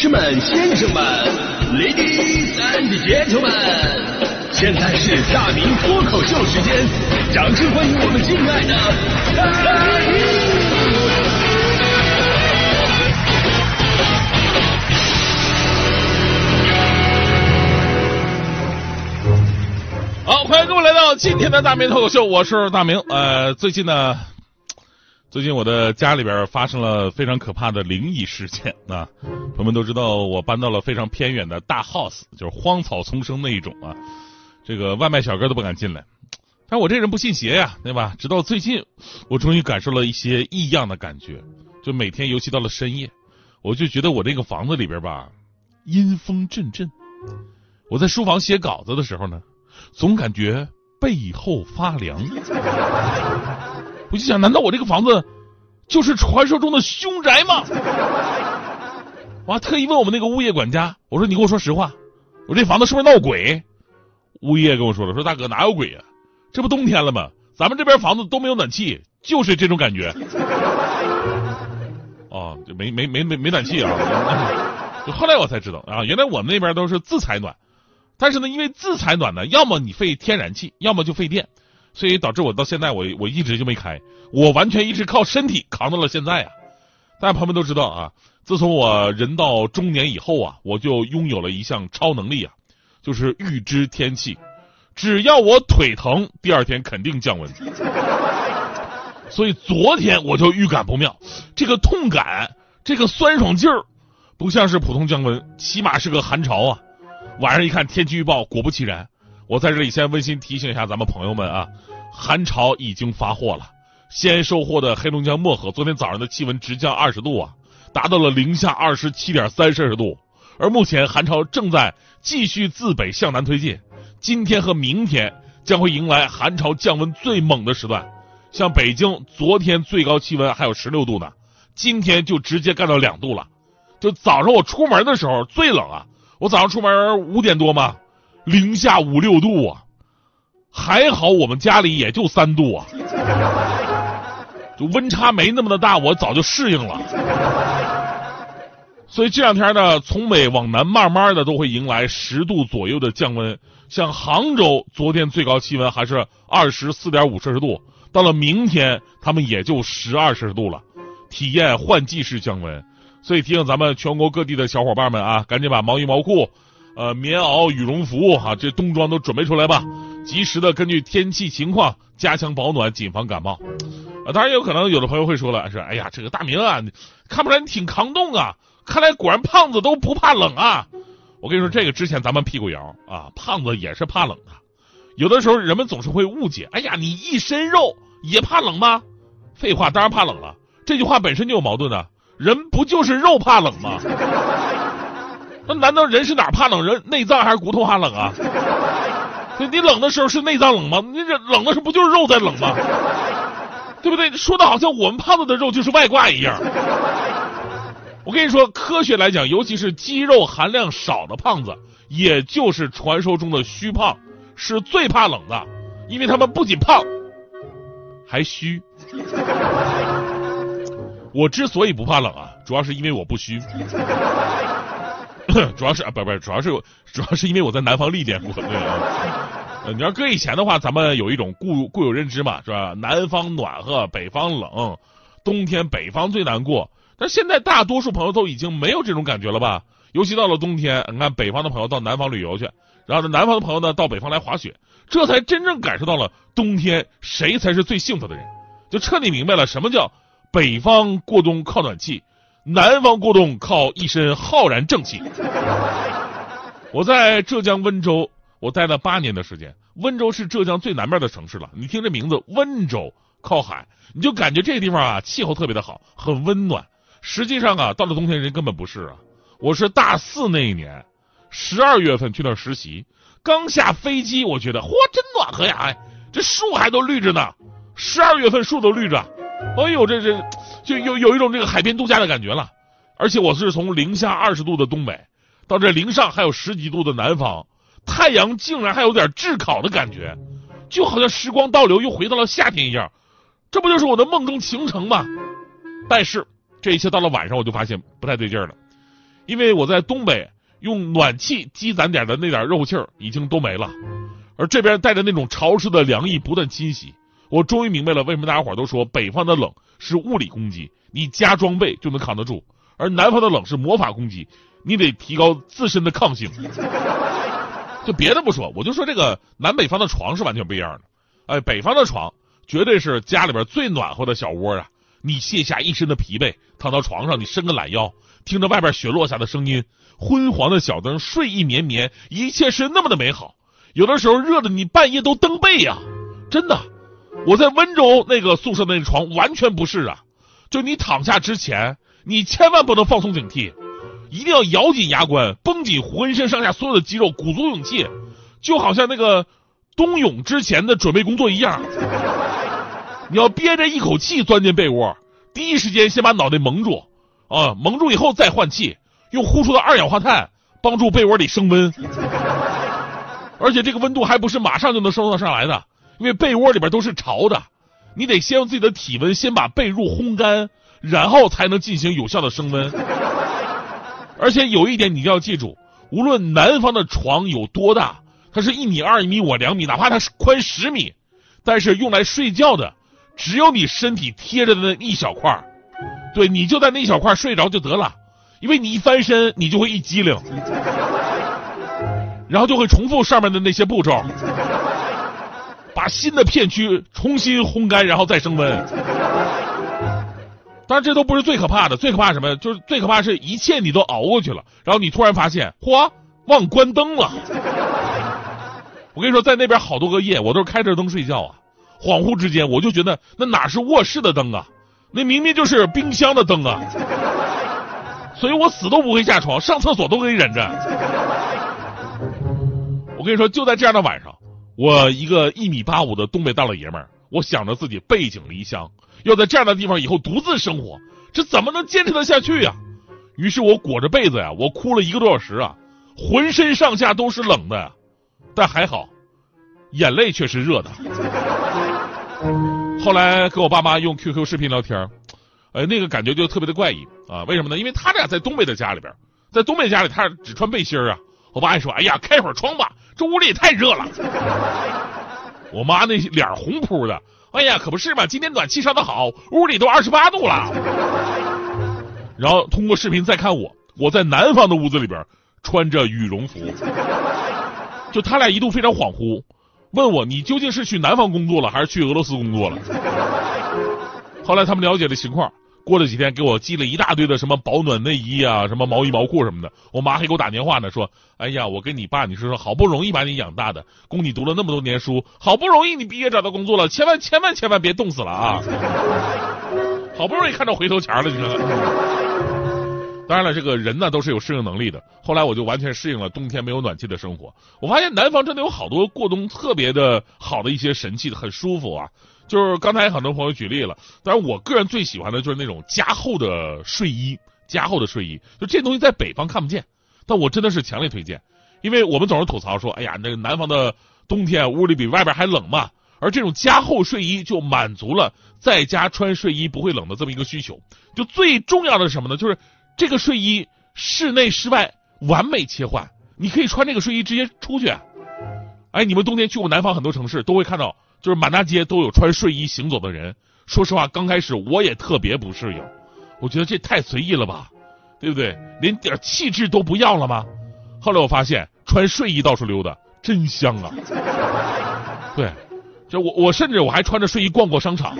士们、先生们，Ladies and Gentlemen，现在是大明脱口秀时间，掌声欢迎我们敬爱的大明！好，欢迎各位来到今天的大明脱口秀，我是大明。呃，最近呢，最近我的家里边发生了非常可怕的灵异事件啊。朋友们都知道，我搬到了非常偏远的大 house，就是荒草丛生那一种啊。这个外卖小哥都不敢进来，但我这人不信邪呀，对吧？直到最近，我终于感受了一些异样的感觉。就每天，尤其到了深夜，我就觉得我这个房子里边吧，阴风阵阵。我在书房写稿子的时候呢。总感觉背后发凉，我就想，难道我这个房子就是传说中的凶宅吗？我还特意问我们那个物业管家，我说：“你跟我说实话，我这房子是不是闹鬼？”物业跟我说了，说大哥哪有鬼呀？这不冬天了吗？咱们这边房子都没有暖气，就是这种感觉。哦，就没没没没没暖气啊！就后来我才知道啊，原来我们那边都是自采暖。但是呢，因为自采暖呢，要么你费天然气，要么就费电，所以导致我到现在我我一直就没开，我完全一直靠身体扛到了现在啊！大家朋友们都知道啊，自从我人到中年以后啊，我就拥有了一项超能力啊，就是预知天气，只要我腿疼，第二天肯定降温。所以昨天我就预感不妙，这个痛感，这个酸爽劲儿，不像是普通降温，起码是个寒潮啊！晚上一看天气预报，果不其然，我在这里先温馨提醒一下咱们朋友们啊，寒潮已经发货了。先收货的黑龙江漠河，昨天早上的气温直降二十度啊，达到了零下二十七点三摄氏度。而目前寒潮正在继续自北向南推进，今天和明天将会迎来寒潮降温最猛的时段。像北京昨天最高气温还有十六度呢，今天就直接干到两度了。就早上我出门的时候最冷啊。我早上出门五点多嘛，零下五六度啊，还好我们家里也就三度啊，就温差没那么的大，我早就适应了。所以这两天呢，从北往南慢慢的都会迎来十度左右的降温。像杭州昨天最高气温还是二十四点五摄氏度，到了明天他们也就十二摄氏度了，体验换季式降温。所以提醒咱们全国各地的小伙伴们啊，赶紧把毛衣毛裤、呃棉袄、羽绒服哈这冬装都准备出来吧，及时的根据天气情况加强保暖，谨防感冒。啊，当然有可能有的朋友会说了，是哎呀，这个大明啊，看不出来你挺抗冻啊，看来果然胖子都不怕冷啊。我跟你说，这个之前咱们屁股谣啊，胖子也是怕冷的。有的时候人们总是会误解，哎呀，你一身肉也怕冷吗？废话，当然怕冷了。这句话本身就有矛盾的。人不就是肉怕冷吗？那难道人是哪怕冷？人内脏还是骨头怕冷啊？你冷的时候是内脏冷吗？你这冷的时候不就是肉在冷吗？对不对？说的好像我们胖子的肉就是外挂一样。我跟你说，科学来讲，尤其是肌肉含量少的胖子，也就是传说中的虚胖，是最怕冷的，因为他们不仅胖，还虚。我之所以不怕冷啊，主要是因为我不虚，主要是啊不不，主要是主要是因为我在南方历练过。对啊，你要搁以前的话，咱们有一种固固有认知嘛，是吧？南方暖和，北方冷，冬天北方最难过。但现在大多数朋友都已经没有这种感觉了吧？尤其到了冬天，你看北方的朋友到南方旅游去，然后呢南方的朋友呢到北方来滑雪，这才真正感受到了冬天谁才是最幸福的人，就彻底明白了什么叫。北方过冬靠暖气，南方过冬靠一身浩然正气。我在浙江温州，我待了八年的时间。温州是浙江最南边的城市了。你听这名字，温州靠海，你就感觉这地方啊，气候特别的好，很温暖。实际上啊，到了冬天人根本不是啊。我是大四那一年，十二月份去那儿实习，刚下飞机，我觉得嚯，真暖和呀！哎，这树还都绿着呢，十二月份树都绿着。哎呦，这这就有有一种这个海边度假的感觉了，而且我是从零下二十度的东北，到这零上还有十几度的南方，太阳竟然还有点炙烤的感觉，就好像时光倒流又回到了夏天一样，这不就是我的梦中情城吗？但是这一切到了晚上我就发现不太对劲了，因为我在东北用暖气积攒点的那点肉气儿已经都没了，而这边带着那种潮湿的凉意不断侵袭，我终于明白了为什么大家伙都说北方的冷是物理攻击，你加装备就能扛得住，而南方的冷是魔法攻击，你得提高自身的抗性。就别的不说，我就说这个南北方的床是完全不一样的。哎，北方的床绝对是家里边最暖和的小窝啊！你卸下一身的疲惫，躺到床上，你伸个懒腰，听着外边雪落下的声音，昏黄的小灯，睡意绵绵，一切是那么的美好。有的时候热的你半夜都蹬被呀，真的。我在温州那个宿舍那个床完全不是啊，就你躺下之前，你千万不能放松警惕。一定要咬紧牙关，绷紧浑身上下所有的肌肉，鼓足勇气，就好像那个冬泳之前的准备工作一样。你要憋着一口气钻进被窝，第一时间先把脑袋蒙住，啊，蒙住以后再换气，用呼出的二氧化碳帮助被窝里升温。而且这个温度还不是马上就能升得上来的，因为被窝里边都是潮的，你得先用自己的体温先把被褥烘干，然后才能进行有效的升温。而且有一点你要记住，无论南方的床有多大，它是一米二、一米五、两米，哪怕它是宽十米，但是用来睡觉的，只有你身体贴着的那一小块儿对你就在那一小块睡着就得了，因为你一翻身，你就会一激灵，然后就会重复上面的那些步骤，把新的片区重新烘干，然后再升温。当然，这都不是最可怕的，最可怕什么？就是最可怕是一切你都熬过去了，然后你突然发现，嚯，忘关灯了。我跟你说，在那边好多个夜，我都是开着灯睡觉啊。恍惚之间，我就觉得那哪是卧室的灯啊，那明明就是冰箱的灯啊。所以我死都不会下床，上厕所都可以忍着。我跟你说，就在这样的晚上，我一个一米八五的东北大老爷们儿，我想着自己背井离乡。要在这样的地方以后独自生活，这怎么能坚持得下去呀？于是我裹着被子呀，我哭了一个多小时啊，浑身上下都是冷的呀，但还好，眼泪却是热的。后来跟我爸妈用 QQ 视频聊天，呃，那个感觉就特别的怪异啊。为什么呢？因为他俩在东北的家里边，在东北家里他只穿背心啊。我爸还说：“哎呀，开会儿窗吧，这屋里也太热了。”我妈那脸红扑的。哎呀，可不是嘛！今天暖气烧的好，屋里都二十八度了。然后通过视频再看我，我在南方的屋子里边穿着羽绒服，就他俩一度非常恍惚，问我你究竟是去南方工作了，还是去俄罗斯工作了？后来他们了解了情况。过了几天，给我寄了一大堆的什么保暖内衣啊，什么毛衣毛裤什么的。我妈还给我打电话呢，说：“哎呀，我跟你爸，你说说，好不容易把你养大的，供你读了那么多年书，好不容易你毕业找到工作了，千万千万千万别冻死了啊！好不容易看到回头钱了，你说。当然了，这个人呢都是有适应能力的。后来我就完全适应了冬天没有暖气的生活。我发现南方真的有好多过冬特别的好的一些神器，很舒服啊。”就是刚才很多朋友举例了，但是我个人最喜欢的就是那种加厚的睡衣，加厚的睡衣，就这东西在北方看不见，但我真的是强烈推荐，因为我们总是吐槽说，哎呀，那个南方的冬天屋里比外边还冷嘛，而这种加厚睡衣就满足了在家穿睡衣不会冷的这么一个需求。就最重要的是什么呢？就是这个睡衣室内室外完美切换，你可以穿这个睡衣直接出去。哎，你们冬天去过南方很多城市，都会看到。就是满大街都有穿睡衣行走的人。说实话，刚开始我也特别不适应，我觉得这太随意了吧，对不对？连点气质都不要了吗？后来我发现穿睡衣到处溜达真香啊！对，就我我甚至我还穿着睡衣逛过商场。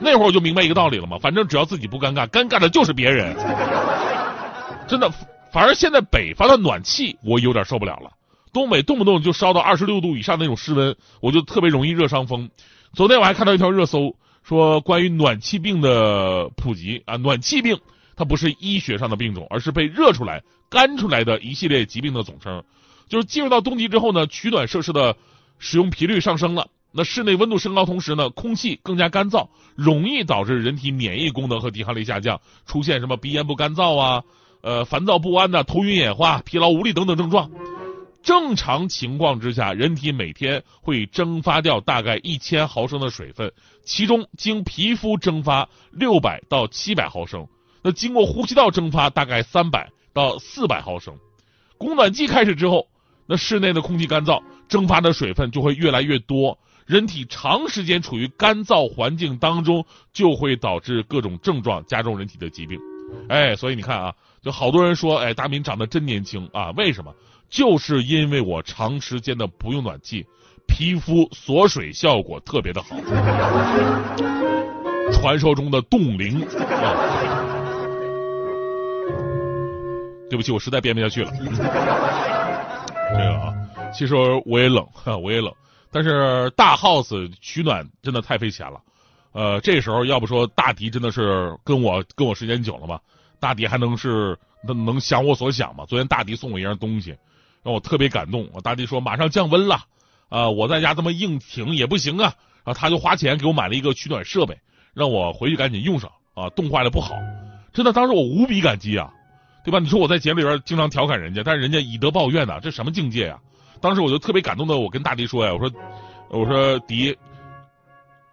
那会儿我就明白一个道理了嘛，反正只要自己不尴尬，尴尬的就是别人。真的，反而现在北方的暖气我有点受不了了。东北动不动就烧到二十六度以上那种室温，我就特别容易热伤风。昨天我还看到一条热搜，说关于暖气病的普及啊，暖气病它不是医学上的病种，而是被热出来、干出来的一系列疾病的总称。就是进入到冬季之后呢，取暖设施的使用频率上升了，那室内温度升高，同时呢，空气更加干燥，容易导致人体免疫功能和抵抗力下降，出现什么鼻炎不干燥啊，呃，烦躁不安呐，头晕眼花、疲劳无力等等症状。正常情况之下，人体每天会蒸发掉大概一千毫升的水分，其中经皮肤蒸发六百到七百毫升。那经过呼吸道蒸发大概三百到四百毫升。供暖季开始之后，那室内的空气干燥，蒸发的水分就会越来越多。人体长时间处于干燥环境当中，就会导致各种症状，加重人体的疾病。哎，所以你看啊，就好多人说，哎，大明长得真年轻啊？为什么？就是因为我长时间的不用暖气，皮肤锁水效果特别的好。传说中的冻龄啊。对不起，我实在编不下去了。这个啊，其实我也冷，我也冷，但是大 house 取暖真的太费钱了。呃，这时候要不说大迪真的是跟我跟我时间久了嘛，大迪还能是能能想我所想吗？昨天大迪送我一样东西，让我特别感动。我大迪说马上降温了，啊，我在家这么硬挺也不行啊，然后他就花钱给我买了一个取暖设备，让我回去赶紧用上啊，冻坏了不好。真的，当时我无比感激啊。对吧？你说我在节目里边经常调侃人家，但是人家以德报怨呐，这什么境界呀？当时我就特别感动的，我跟大迪说呀，我说，我说迪，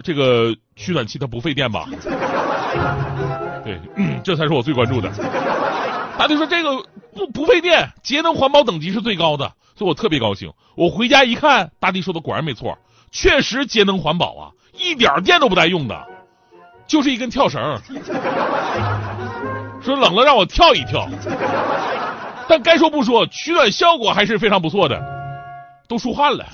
这个取暖器它不费电吧？对，这才是我最关注的。大迪说这个不不费电，节能环保等级是最高的，所以我特别高兴。我回家一看，大迪说的果然没错，确实节能环保啊，一点电都不带用的，就是一根跳绳。说冷了让我跳一跳，但该说不说，取暖效果还是非常不错的，都出汗了。